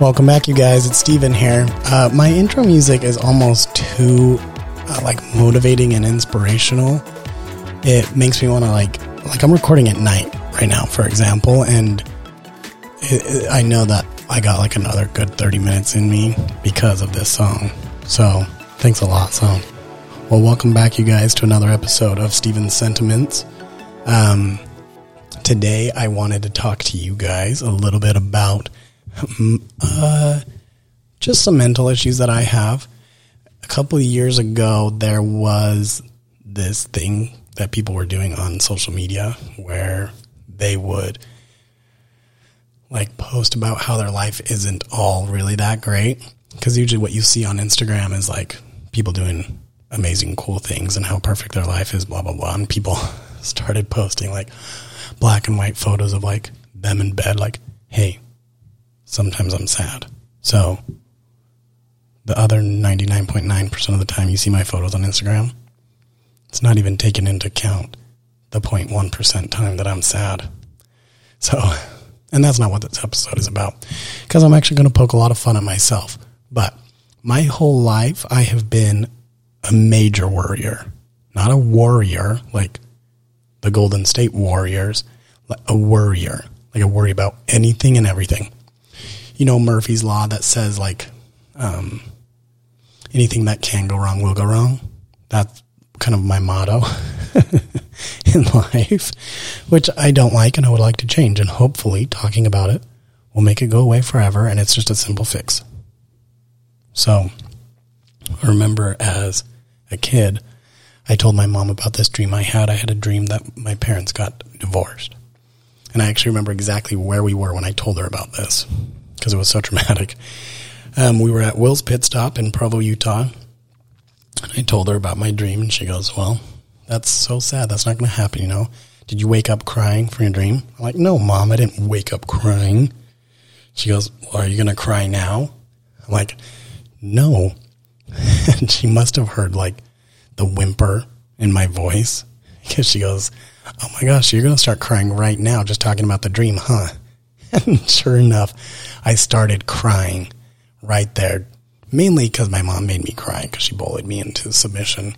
Welcome back, you guys. It's Steven here. Uh, my intro music is almost too uh, like motivating and inspirational. It makes me want to like like I'm recording at night right now, for example, and it, it, I know that I got like another good 30 minutes in me because of this song. So thanks a lot, song. Well, welcome back, you guys, to another episode of Steven's Sentiments. Um, today, I wanted to talk to you guys a little bit about uh, just some mental issues that I have. A couple of years ago, there was this thing that people were doing on social media where they would like post about how their life isn't all really that great. Because usually, what you see on Instagram is like people doing amazing, cool things and how perfect their life is, blah, blah, blah. And people started posting like black and white photos of like them in bed, like, hey, sometimes I'm sad. So the other 99.9% of the time you see my photos on Instagram, it's not even taken into account the 0.1% time that I'm sad. So, and that's not what this episode is about because I'm actually going to poke a lot of fun at myself. But my whole life, I have been a major worrier, not a warrior like the Golden State Warriors, a worrier, like I worry about anything and everything you know Murphy's law that says like um, anything that can go wrong will go wrong. That's kind of my motto in life, which I don't like and I would like to change. And hopefully, talking about it will make it go away forever. And it's just a simple fix. So, I remember as a kid, I told my mom about this dream I had. I had a dream that my parents got divorced. And I actually remember exactly where we were when I told her about this because it was so traumatic. Um, we were at Will's Pit Stop in Provo, Utah. And I told her about my dream, and she goes, Well, that's so sad. That's not going to happen, you know? Did you wake up crying from your dream? I'm like, No, mom, I didn't wake up crying. She goes, Well, are you going to cry now? I'm like, No. and she must have heard like the whimper in my voice because she goes, Oh my gosh, you're going to start crying right now just talking about the dream, huh? And sure enough, I started crying right there, mainly because my mom made me cry because she bullied me into submission.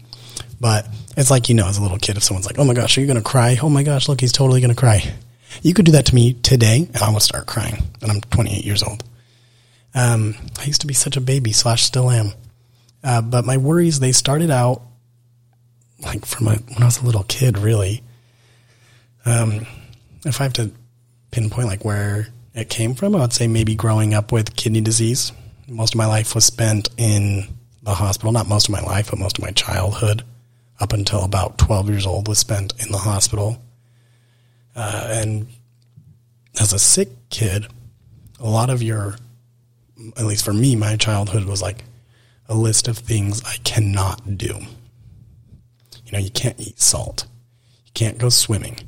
But it's like, you know, as a little kid, if someone's like, oh my gosh, are you going to cry? Oh my gosh, look, he's totally going to cry. You could do that to me today, and I would start crying. And I'm 28 years old. Um, I used to be such a baby, slash, still am. Uh, but my worries, they started out like from a, when I was a little kid, really. Um, if I have to pinpoint like where it came from. I would say maybe growing up with kidney disease. Most of my life was spent in the hospital. Not most of my life, but most of my childhood, up until about 12 years old, was spent in the hospital. Uh, and as a sick kid, a lot of your, at least for me, my childhood was like a list of things I cannot do. You know, you can't eat salt. You can't go swimming.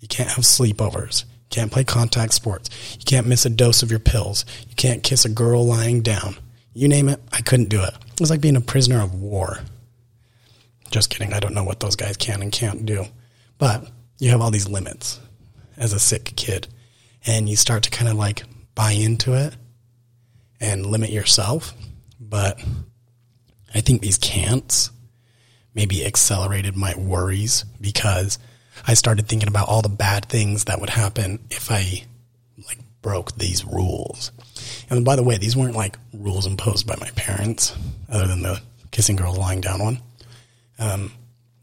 You can't have sleepovers can't play contact sports. You can't miss a dose of your pills. You can't kiss a girl lying down. You name it, I couldn't do it. It was like being a prisoner of war. Just kidding. I don't know what those guys can and can't do. But you have all these limits as a sick kid. And you start to kind of like buy into it and limit yourself. But I think these can'ts maybe accelerated my worries because – I started thinking about all the bad things that would happen if I like broke these rules. And by the way, these weren't like rules imposed by my parents, other than the kissing girls lying down one. Um,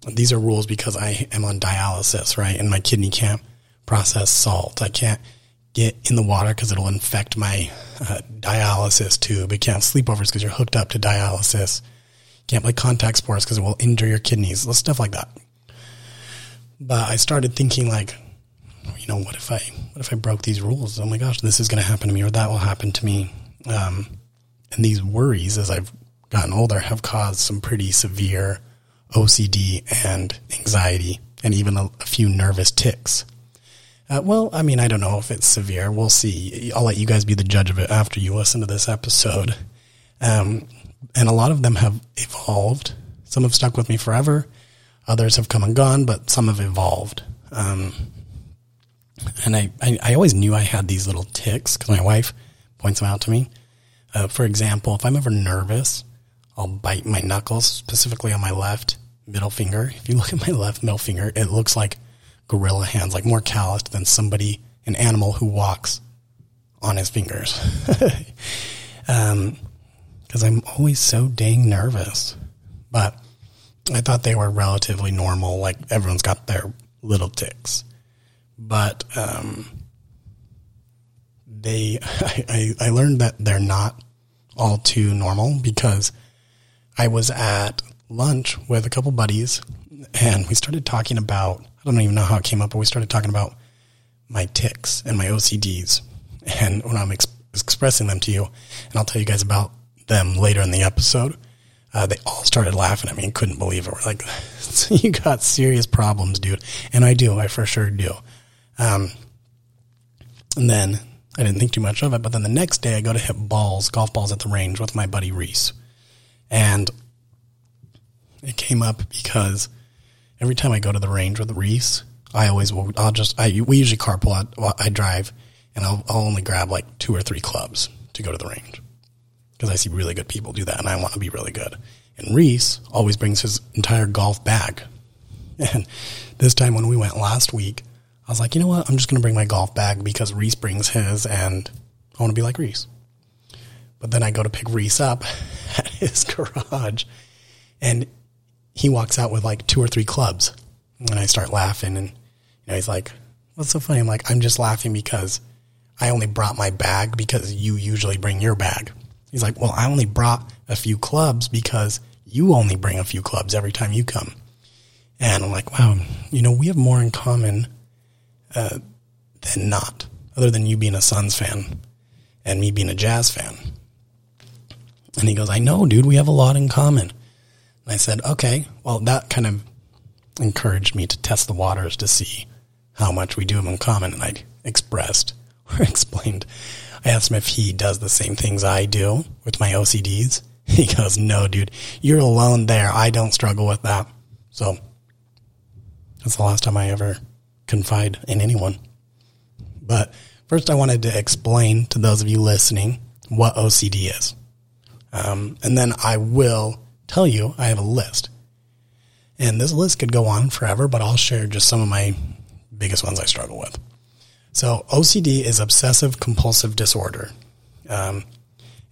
these are rules because I am on dialysis, right? And my kidney can't process salt. I can't get in the water because it'll infect my uh, dialysis tube. It can't sleepovers because you're hooked up to dialysis. Can't play contact sports because it will injure your kidneys. Stuff like that. But I started thinking like, you know, what if I what if I broke these rules? Oh my gosh, this is going to happen to me, or that will happen to me. Um, and these worries, as I've gotten older, have caused some pretty severe OCD and anxiety, and even a, a few nervous tics. Uh, well, I mean, I don't know if it's severe. We'll see. I'll let you guys be the judge of it after you listen to this episode. Um, and a lot of them have evolved. Some have stuck with me forever, Others have come and gone, but some have evolved. Um, and I, I, I, always knew I had these little tics because my wife points them out to me. Uh, for example, if I'm ever nervous, I'll bite my knuckles, specifically on my left middle finger. If you look at my left middle finger, it looks like gorilla hands, like more calloused than somebody, an animal who walks on his fingers. um, cause I'm always so dang nervous. But I thought they were relatively normal. Like everyone's got their little tics, but, um, they, I, I learned that they're not all too normal because I was at lunch with a couple buddies and we started talking about, I don't even know how it came up, but we started talking about my tics and my OCDs and when I'm ex- expressing them to you, and I'll tell you guys about them later in the episode. Uh, they all started laughing at me and couldn't believe it. We're like, you got serious problems, dude. And I do. I for sure do. Um, and then I didn't think too much of it. But then the next day I go to hit balls, golf balls at the range with my buddy Reese. And it came up because every time I go to the range with Reese, I always will, I'll just, I, we usually carpool. I, I drive and I'll, I'll only grab like two or three clubs to go to the range because I see really good people do that and I want to be really good. And Reese always brings his entire golf bag. And this time when we went last week, I was like, you know what? I'm just going to bring my golf bag because Reese brings his and I want to be like Reese. But then I go to pick Reese up at his garage and he walks out with like two or three clubs. And I start laughing and you know, he's like, what's so funny? I'm like, I'm just laughing because I only brought my bag because you usually bring your bag. He's like, well, I only brought a few clubs because you only bring a few clubs every time you come. And I'm like, wow, you know, we have more in common uh, than not, other than you being a Suns fan and me being a Jazz fan. And he goes, I know, dude, we have a lot in common. And I said, okay, well, that kind of encouraged me to test the waters to see how much we do have in common. And I expressed or explained, I asked him if he does the same things I do with my OCDs. He goes, no, dude, you're alone there. I don't struggle with that. So that's the last time I ever confide in anyone. But first, I wanted to explain to those of you listening what OCD is. Um, and then I will tell you I have a list. And this list could go on forever, but I'll share just some of my biggest ones I struggle with. So OCD is obsessive compulsive disorder. Um,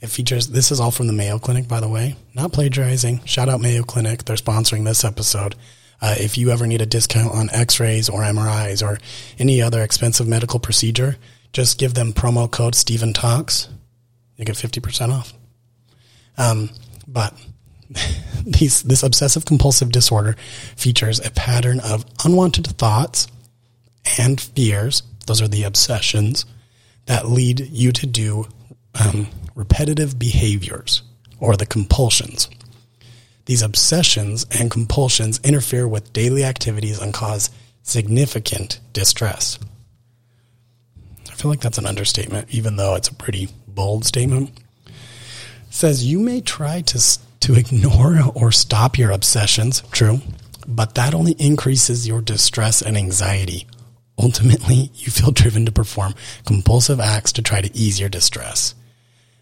it features, this is all from the Mayo Clinic, by the way, not plagiarizing. Shout out Mayo Clinic. They're sponsoring this episode. Uh, if you ever need a discount on x-rays or MRIs or any other expensive medical procedure, just give them promo code Stephen Talks. You get 50% off. Um, but these, this obsessive compulsive disorder features a pattern of unwanted thoughts and fears those are the obsessions that lead you to do um, repetitive behaviors or the compulsions. These obsessions and compulsions interfere with daily activities and cause significant distress. I feel like that's an understatement, even though it's a pretty bold statement. It says you may try to, to ignore or stop your obsessions, true, but that only increases your distress and anxiety ultimately you feel driven to perform compulsive acts to try to ease your distress.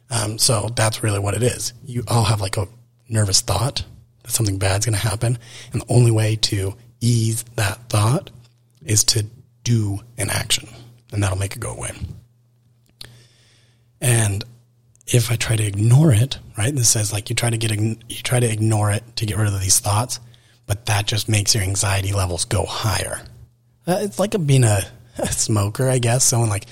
Um, so that's really what it is. You all have like a nervous thought that something bad's going to happen. And the only way to ease that thought is to do an action and that'll make it go away. And if I try to ignore it, right? This says like you try to get, you try to ignore it to get rid of these thoughts, but that just makes your anxiety levels go higher. Uh, it's like a, being a, a, smoker, I guess. Someone like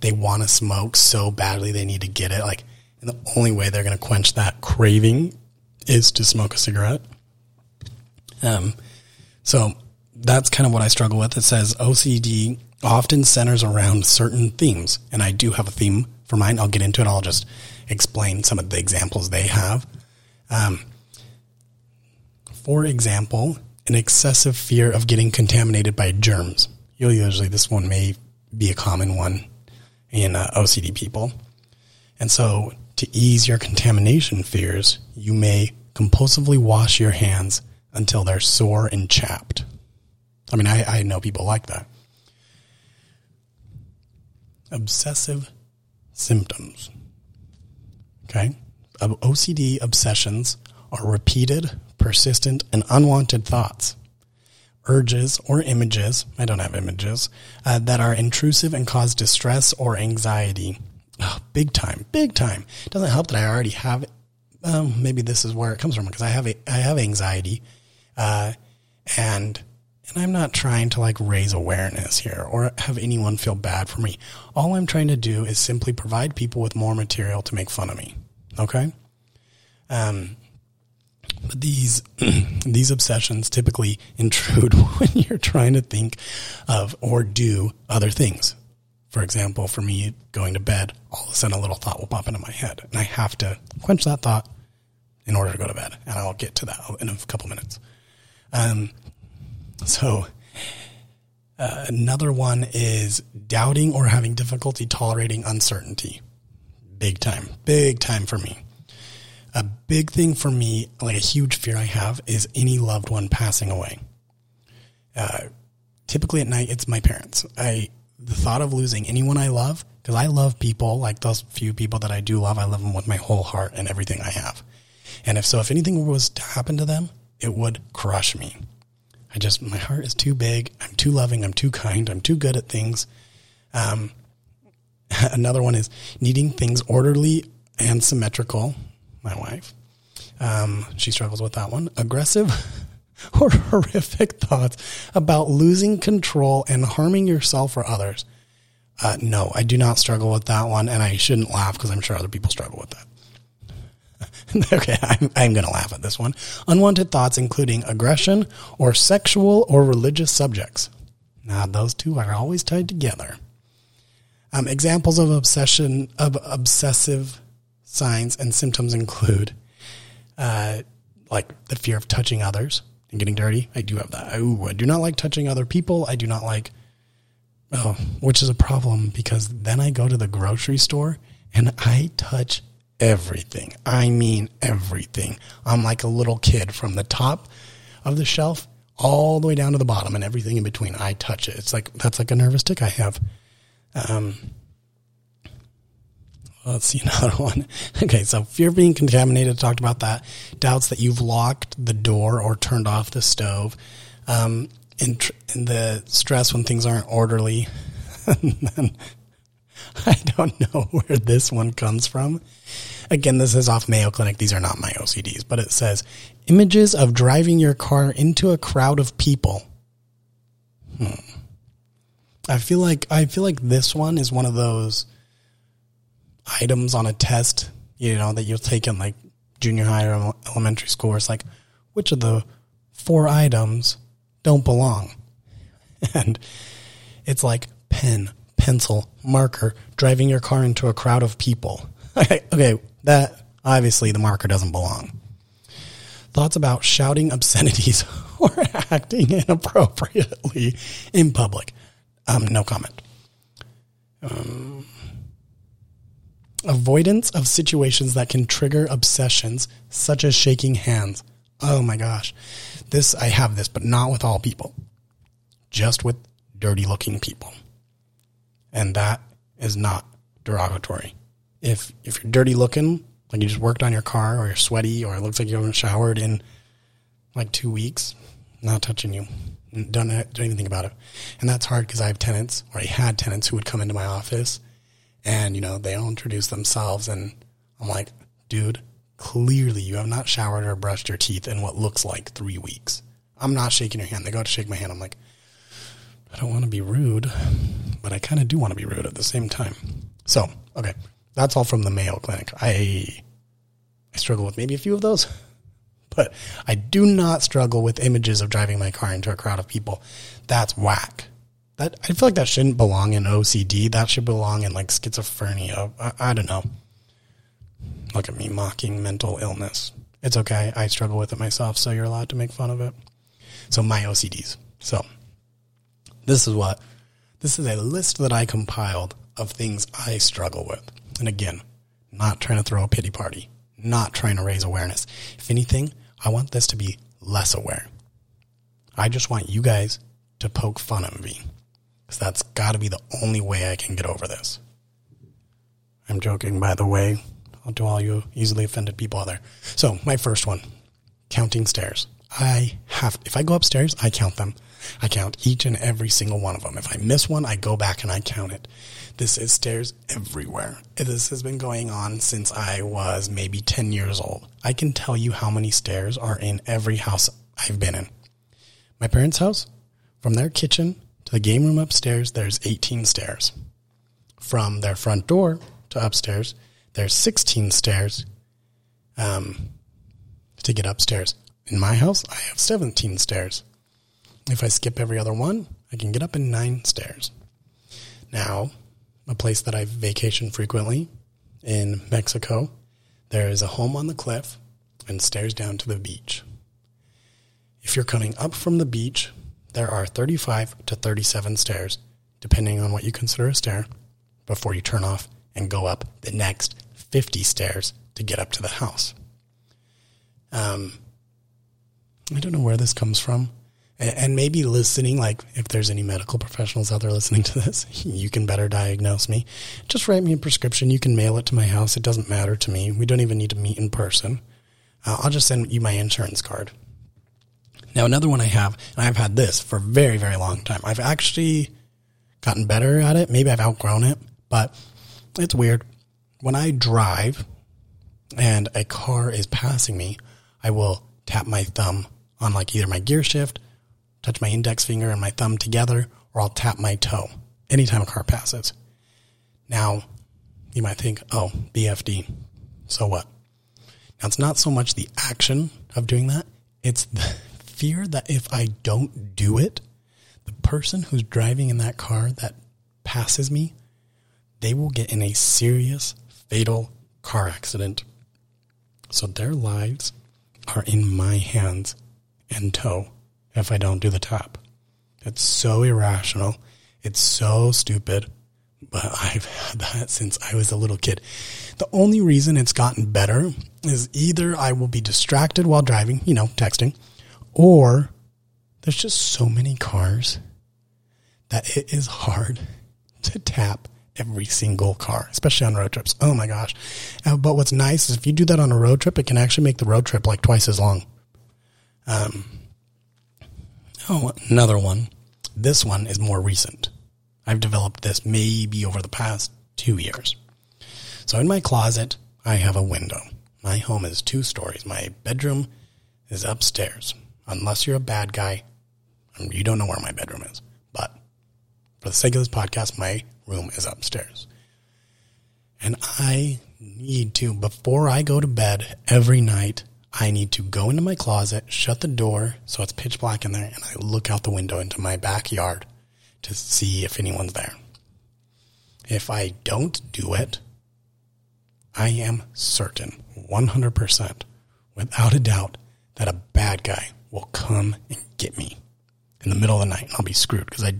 they want to smoke so badly they need to get it. Like, and the only way they're going to quench that craving is to smoke a cigarette. Um, so that's kind of what I struggle with. It says OCD often centers around certain themes, and I do have a theme for mine. I'll get into it. I'll just explain some of the examples they have. Um, for example, an excessive fear of getting contaminated by germs. Usually, this one may be a common one in uh, OCD people. And so to ease your contamination fears, you may compulsively wash your hands until they're sore and chapped. I mean, I, I know people like that. Obsessive symptoms. Okay. OCD obsessions are repeated, persistent, and unwanted thoughts, urges, or images. I don't have images uh, that are intrusive and cause distress or anxiety. Oh, big time, big time. Doesn't help that I already have. Um, maybe this is where it comes from because I have a, I have anxiety, uh, and and I'm not trying to like raise awareness here or have anyone feel bad for me. All I'm trying to do is simply provide people with more material to make fun of me. Okay. Um, but these these obsessions typically intrude when you're trying to think of or do other things. For example, for me going to bed, all of a sudden a little thought will pop into my head, and I have to quench that thought in order to go to bed. And I'll get to that in a couple minutes. Um, so uh, another one is doubting or having difficulty tolerating uncertainty. Big time, big time for me. A big thing for me, like a huge fear I have, is any loved one passing away. Uh, typically at night, it's my parents. I the thought of losing anyone I love, because I love people, like those few people that I do love, I love them with my whole heart and everything I have. And if so, if anything was to happen to them, it would crush me. I just, my heart is too big. I'm too loving. I'm too kind. I'm too good at things. Um, another one is needing things orderly and symmetrical. My wife, um, she struggles with that one. Aggressive or horrific thoughts about losing control and harming yourself or others. Uh, no, I do not struggle with that one, and I shouldn't laugh because I'm sure other people struggle with that. okay, I'm, I'm going to laugh at this one. Unwanted thoughts, including aggression or sexual or religious subjects. Now, those two are always tied together. Um, examples of obsession of obsessive signs and symptoms include, uh, like the fear of touching others and getting dirty. I do have that. Ooh, I do not like touching other people. I do not like, oh, which is a problem because then I go to the grocery store and I touch everything. I mean everything. I'm like a little kid from the top of the shelf all the way down to the bottom and everything in between. I touch it. It's like that's like a nervous tic I have. Um, let's see another one. Okay, so fear of being contaminated. Talked about that. Doubts that you've locked the door or turned off the stove. Um, in, tr- in the stress when things aren't orderly. I don't know where this one comes from. Again, this is off Mayo Clinic. These are not my OCDs, but it says images of driving your car into a crowd of people. Hmm. I feel like I feel like this one is one of those items on a test, you know, that you'll take in like junior high or elementary school. It's like, which of the four items don't belong? And it's like pen, pencil, marker, driving your car into a crowd of people. okay, that obviously the marker doesn't belong. Thoughts about shouting obscenities or acting inappropriately in public. Um, no comment. Um, avoidance of situations that can trigger obsessions, such as shaking hands. Oh my gosh. This, I have this, but not with all people, just with dirty looking people. And that is not derogatory if if you're dirty looking, like you just worked on your car, or you're sweaty, or it looks like you haven't showered in like two weeks, not touching you. Don't do anything about it. And that's hard because I have tenants, or I had tenants who would come into my office, and you know they all introduce themselves, and I'm like, dude, clearly you have not showered or brushed your teeth in what looks like three weeks. I'm not shaking your hand. They go to shake my hand. I'm like, I don't want to be rude, but I kind of do want to be rude at the same time. So, okay, that's all from the Mayo Clinic. I I struggle with maybe a few of those, but I do not struggle with images of driving my car into a crowd of people. That's whack. That I feel like that shouldn't belong in OCD. That should belong in like schizophrenia. I, I don't know. Look at me mocking mental illness. It's okay. I struggle with it myself, so you're allowed to make fun of it. So my OCDs. So this is what this is a list that I compiled of things I struggle with. And again, not trying to throw a pity party, not trying to raise awareness. If anything, I want this to be less aware. I just want you guys to poke fun at me because that's got to be the only way I can get over this. I'm joking, by the way. to all you easily offended people out there. So my first one, counting stairs. I have, if I go upstairs, I count them. I count each and every single one of them. If I miss one, I go back and I count it. This is stairs everywhere. This has been going on since I was maybe 10 years old. I can tell you how many stairs are in every house I've been in. My parents' house, from their kitchen to the game room upstairs, there's 18 stairs. From their front door to upstairs, there's 16 stairs um, to get upstairs. In my house, I have 17 stairs. If I skip every other one, I can get up in nine stairs. Now, a place that I vacation frequently in Mexico, there is a home on the cliff and stairs down to the beach. If you're coming up from the beach, there are 35 to 37 stairs, depending on what you consider a stair, before you turn off and go up the next 50 stairs to get up to the house. Um, I don't know where this comes from. And maybe listening, like if there's any medical professionals out there listening to this, you can better diagnose me. Just write me a prescription. You can mail it to my house. It doesn't matter to me. We don't even need to meet in person. Uh, I'll just send you my insurance card. Now, another one I have, and I've had this for a very, very long time. I've actually gotten better at it. Maybe I've outgrown it, but it's weird. When I drive and a car is passing me, I will tap my thumb on like either my gear shift, touch my index finger and my thumb together, or I'll tap my toe anytime a car passes. Now, you might think, oh, BFD. So what? Now, it's not so much the action of doing that, it's the fear that if I don't do it, the person who's driving in that car that passes me, they will get in a serious, fatal car accident. So their lives are in my hands and toe if I don't do the tap. It's so irrational. It's so stupid, but I've had that since I was a little kid. The only reason it's gotten better is either I will be distracted while driving, you know, texting, or there's just so many cars that it is hard to tap every single car, especially on road trips. Oh my gosh. Uh, but what's nice is if you do that on a road trip, it can actually make the road trip like twice as long. Um, oh, another one. This one is more recent. I've developed this maybe over the past two years. So in my closet, I have a window. My home is two stories. My bedroom is upstairs. Unless you're a bad guy, you don't know where my bedroom is. But for the sake of this podcast, my room is upstairs. And I need to, before I go to bed every night, I need to go into my closet, shut the door so it's pitch black in there, and I look out the window into my backyard to see if anyone's there. If I don't do it, I am certain, 100%, without a doubt, that a bad guy will come and get me in the middle of the night. And I'll be screwed because I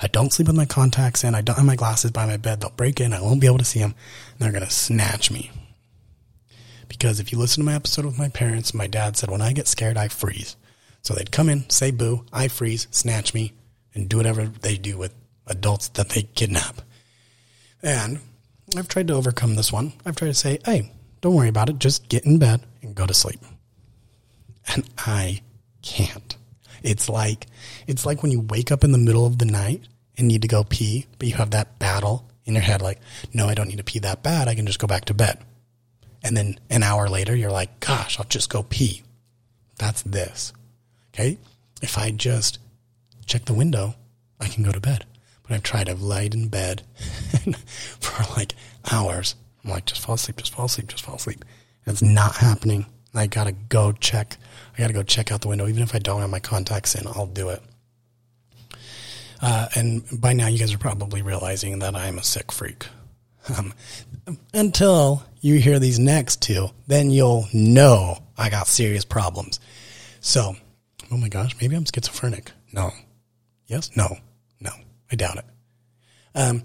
I don't sleep with my contacts in. I don't have my glasses by my bed. They'll break in. I won't be able to see them. And they're going to snatch me. Because if you listen to my episode with my parents, my dad said, when I get scared, I freeze. So they'd come in, say boo, I freeze, snatch me, and do whatever they do with adults that they kidnap. And I've tried to overcome this one. I've tried to say, hey, don't worry about it. Just get in bed and go to sleep. And I can't. It's like it's like when you wake up in the middle of the night and need to go pee, but you have that battle in your head like, no, I don't need to pee that bad. I can just go back to bed. And then an hour later, you're like, gosh, I'll just go pee. That's this. Okay. If I just check the window, I can go to bed. But I've tried, I've laid in bed for like hours. I'm like, just fall asleep, just fall asleep, just fall asleep. And it's not happening. I gotta go check. I gotta go check out the window. Even if I don't have my contacts in, I'll do it. Uh, and by now, you guys are probably realizing that I'm a sick freak. Um, until you hear these next two, then you'll know I got serious problems. So, oh my gosh, maybe I'm schizophrenic. No. Yes? No. No. I doubt it. Um,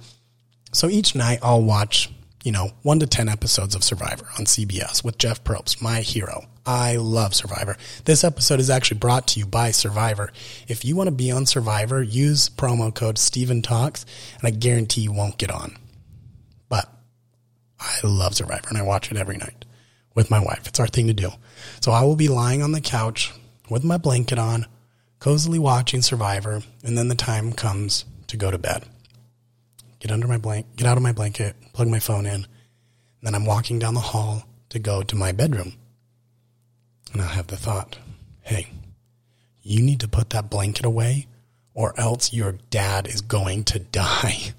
so each night I'll watch you know, one to 10 episodes of Survivor on CBS with Jeff Probst, my hero. I love Survivor. This episode is actually brought to you by Survivor. If you want to be on Survivor, use promo code Stephen Talks, and I guarantee you won't get on. But I love Survivor and I watch it every night with my wife. It's our thing to do. So I will be lying on the couch with my blanket on, cozily watching Survivor, and then the time comes to go to bed. Get under my blanket, get out of my blanket, plug my phone in, then I'm walking down the hall to go to my bedroom. And I'll have the thought, hey, you need to put that blanket away or else your dad is going to die.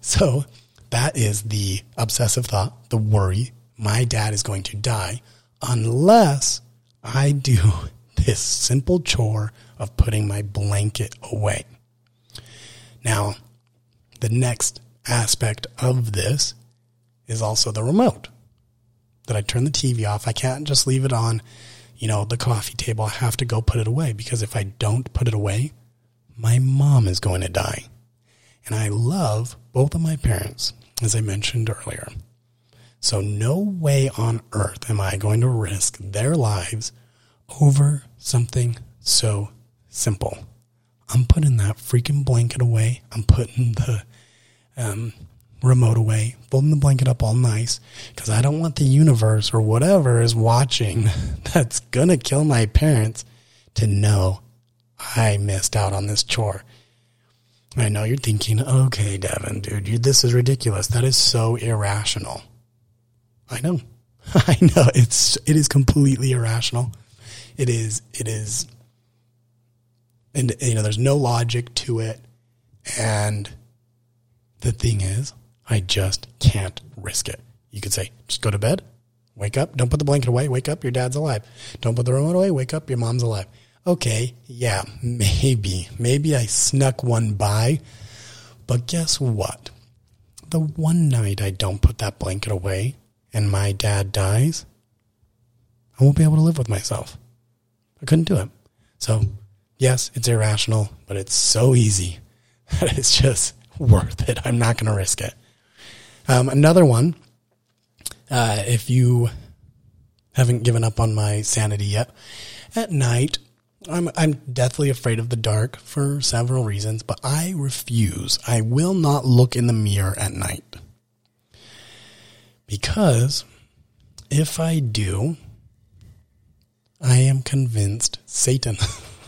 so that is the obsessive thought, the worry. My dad is going to die unless I do this simple chore of putting my blanket away. Now, the next aspect of this is also the remote. That I turn the TV off. I can't just leave it on, you know, the coffee table. I have to go put it away because if I don't put it away, my mom is going to die. And I love both of my parents, as I mentioned earlier. So, no way on earth am I going to risk their lives over something so simple. I'm putting that freaking blanket away. I'm putting the um, remote away, folding the blanket up all nice because I don't want the universe or whatever is watching that's going to kill my parents to know I missed out on this chore. I know you're thinking, okay, Devin, dude, you, this is ridiculous. That is so irrational. I know. I know it's it is completely irrational. It is it is and you know there's no logic to it and the thing is I just can't risk it. You could say just go to bed, wake up, don't put the blanket away, wake up, your dad's alive. Don't put the remote away, wake up, your mom's alive. Okay, yeah, maybe. Maybe I snuck one by. But guess what? The one night I don't put that blanket away, and my dad dies, I won't be able to live with myself. I couldn't do it. So, yes, it's irrational, but it's so easy that it's just worth it. I'm not going to risk it. Um, another one, uh, if you haven't given up on my sanity yet, at night, I'm, I'm deathly afraid of the dark for several reasons, but I refuse. I will not look in the mirror at night. Because if I do, I am convinced Satan,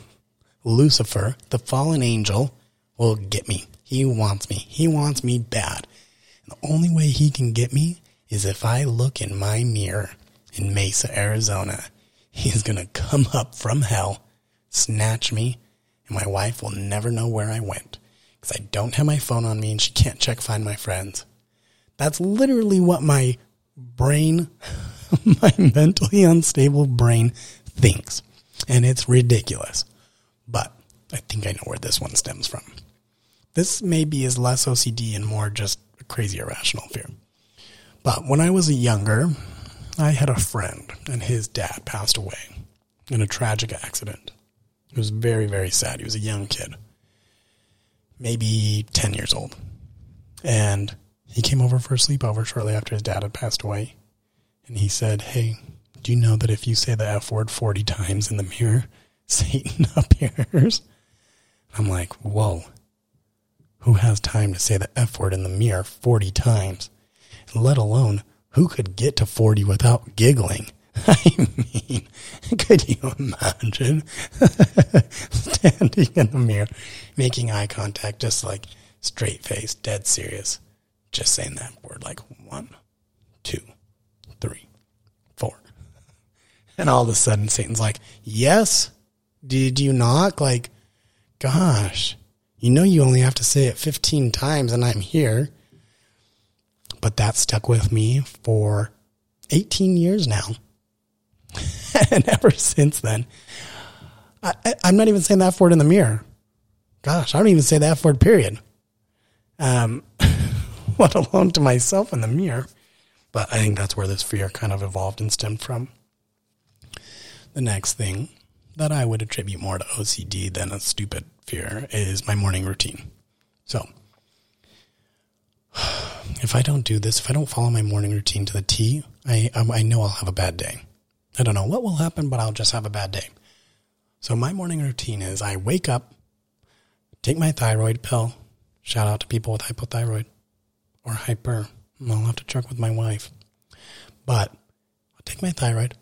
Lucifer, the fallen angel, will get me. He wants me. He wants me bad. And the only way he can get me is if I look in my mirror in Mesa, Arizona. He's going to come up from hell, snatch me, and my wife will never know where I went because I don't have my phone on me and she can't check find my friends. That's literally what my brain, my mentally unstable brain thinks. And it's ridiculous. But I think I know where this one stems from. This maybe is less OCD and more just a crazy irrational fear. But when I was younger, I had a friend and his dad passed away in a tragic accident. It was very, very sad. He was a young kid, maybe 10 years old. And he came over for a sleepover shortly after his dad had passed away. And he said, Hey, do you know that if you say the F word 40 times in the mirror, Satan appears? I'm like, Whoa, who has time to say the F word in the mirror 40 times? Let alone, who could get to 40 without giggling? I mean, could you imagine standing in the mirror, making eye contact, just like straight face, dead serious? just saying that word like one, two, three, four. And all of a sudden Satan's like, Yes, did you knock? Like, gosh, you know you only have to say it 15 times and I'm here. But that stuck with me for 18 years now. and ever since then, I, am not even saying that word in the mirror. Gosh, I don't even say that word, period. Um, let alone to myself in the mirror. But I think that's where this fear kind of evolved and stemmed from. The next thing that I would attribute more to OCD than a stupid fear is my morning routine. So, if I don't do this, if I don't follow my morning routine to the T, I, um, I know I'll have a bad day. I don't know what will happen, but I'll just have a bad day. So, my morning routine is I wake up, take my thyroid pill. Shout out to people with hypothyroid or hyper I'll have to check with my wife. But I'll take my thyroid,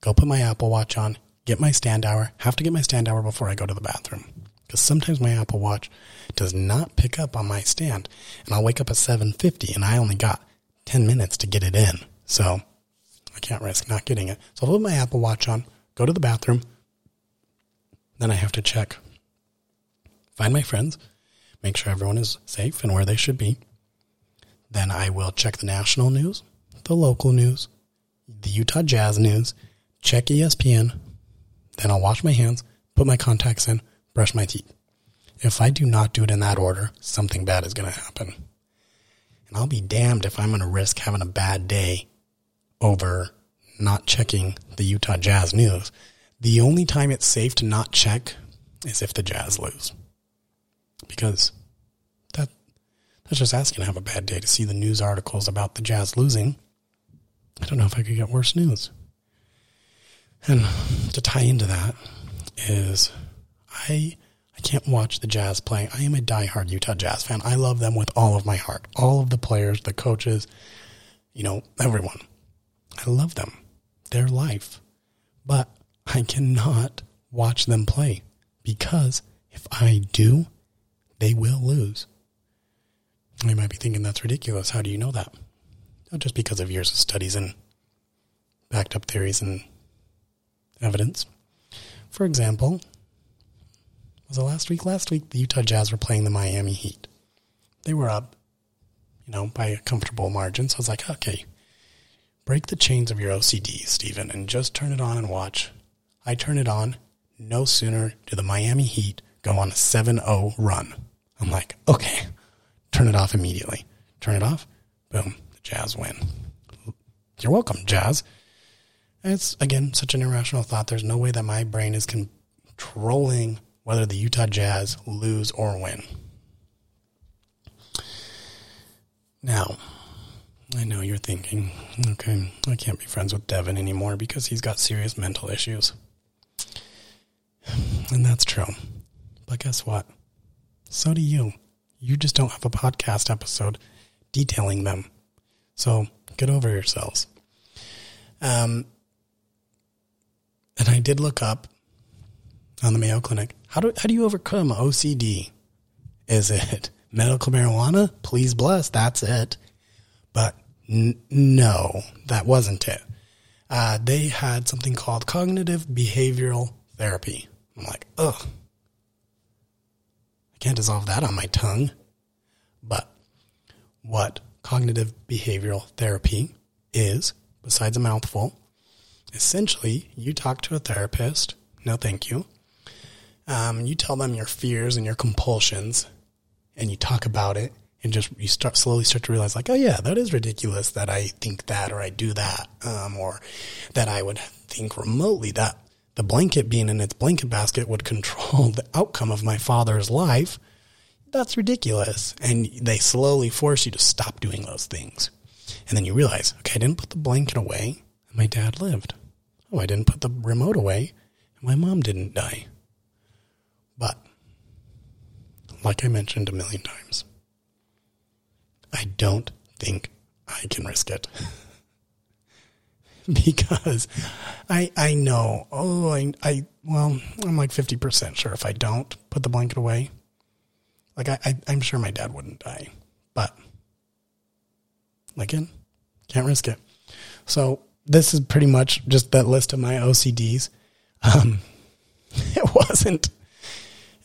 go put my Apple Watch on, get my stand hour, have to get my stand hour before I go to the bathroom. Because sometimes my Apple Watch does not pick up on my stand. And I'll wake up at 7.50 and I only got 10 minutes to get it in. So I can't risk not getting it. So I'll put my Apple Watch on, go to the bathroom. Then I have to check, find my friends, make sure everyone is safe and where they should be. Then I will check the national news, the local news, the Utah Jazz news, check ESPN. Then I'll wash my hands, put my contacts in, brush my teeth. If I do not do it in that order, something bad is going to happen. And I'll be damned if I'm going to risk having a bad day over not checking the Utah Jazz news. The only time it's safe to not check is if the Jazz lose. Because that that's just asking to have a bad day to see the news articles about the Jazz losing. I don't know if I could get worse news. And to tie into that is I I can't watch the Jazz play. I am a diehard Utah Jazz fan. I love them with all of my heart. All of the players, the coaches, you know, everyone. I love them. Their life. But I cannot watch them play because if I do, they will lose. You might be thinking that's ridiculous. How do you know that? Not just because of years of studies and backed up theories and evidence. For example, was it last week? Last week, the Utah Jazz were playing the Miami Heat. They were up, you know, by a comfortable margin. So I was like, okay, break the chains of your OCD, Stephen, and just turn it on and watch. I turn it on. No sooner do the Miami Heat go on a 7 0 run. I'm like, okay, turn it off immediately. Turn it off. Boom, the Jazz win. You're welcome, Jazz. It's, again, such an irrational thought. There's no way that my brain is controlling whether the Utah Jazz lose or win. Now, I know you're thinking, okay, I can't be friends with Devin anymore because he's got serious mental issues. And that's true. But guess what? So do you. You just don't have a podcast episode detailing them. So get over yourselves. Um, and I did look up on the Mayo Clinic. How do how do you overcome OCD? Is it medical marijuana? Please bless. That's it. But n- no, that wasn't it. Uh, they had something called cognitive behavioral therapy. I'm like, ugh, I can't dissolve that on my tongue. But what cognitive behavioral therapy is, besides a mouthful, essentially you talk to a therapist. No, thank you. Um, you tell them your fears and your compulsions, and you talk about it, and just you start slowly start to realize, like, oh yeah, that is ridiculous that I think that or I do that, um, or that I would think remotely that the blanket being in its blanket basket would control the outcome of my father's life. That's ridiculous, and they slowly force you to stop doing those things, and then you realize, okay, I didn't put the blanket away, and my dad lived. Oh, I didn't put the remote away, and my mom didn't die. But, like I mentioned a million times, I don't think I can risk it. because I I know, oh, I, I, well, I'm like 50% sure if I don't put the blanket away, like I, I I'm sure my dad wouldn't die. But, again, can't risk it. So, this is pretty much just that list of my OCDs. Um, it wasn't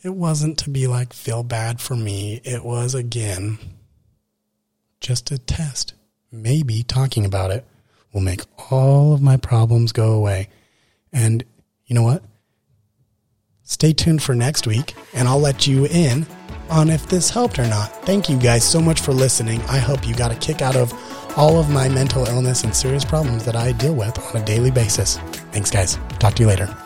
it wasn't to be like, feel bad for me. It was, again, just a test. Maybe talking about it will make all of my problems go away. And you know what? Stay tuned for next week, and I'll let you in on if this helped or not. Thank you guys so much for listening. I hope you got a kick out of all of my mental illness and serious problems that I deal with on a daily basis. Thanks, guys. Talk to you later.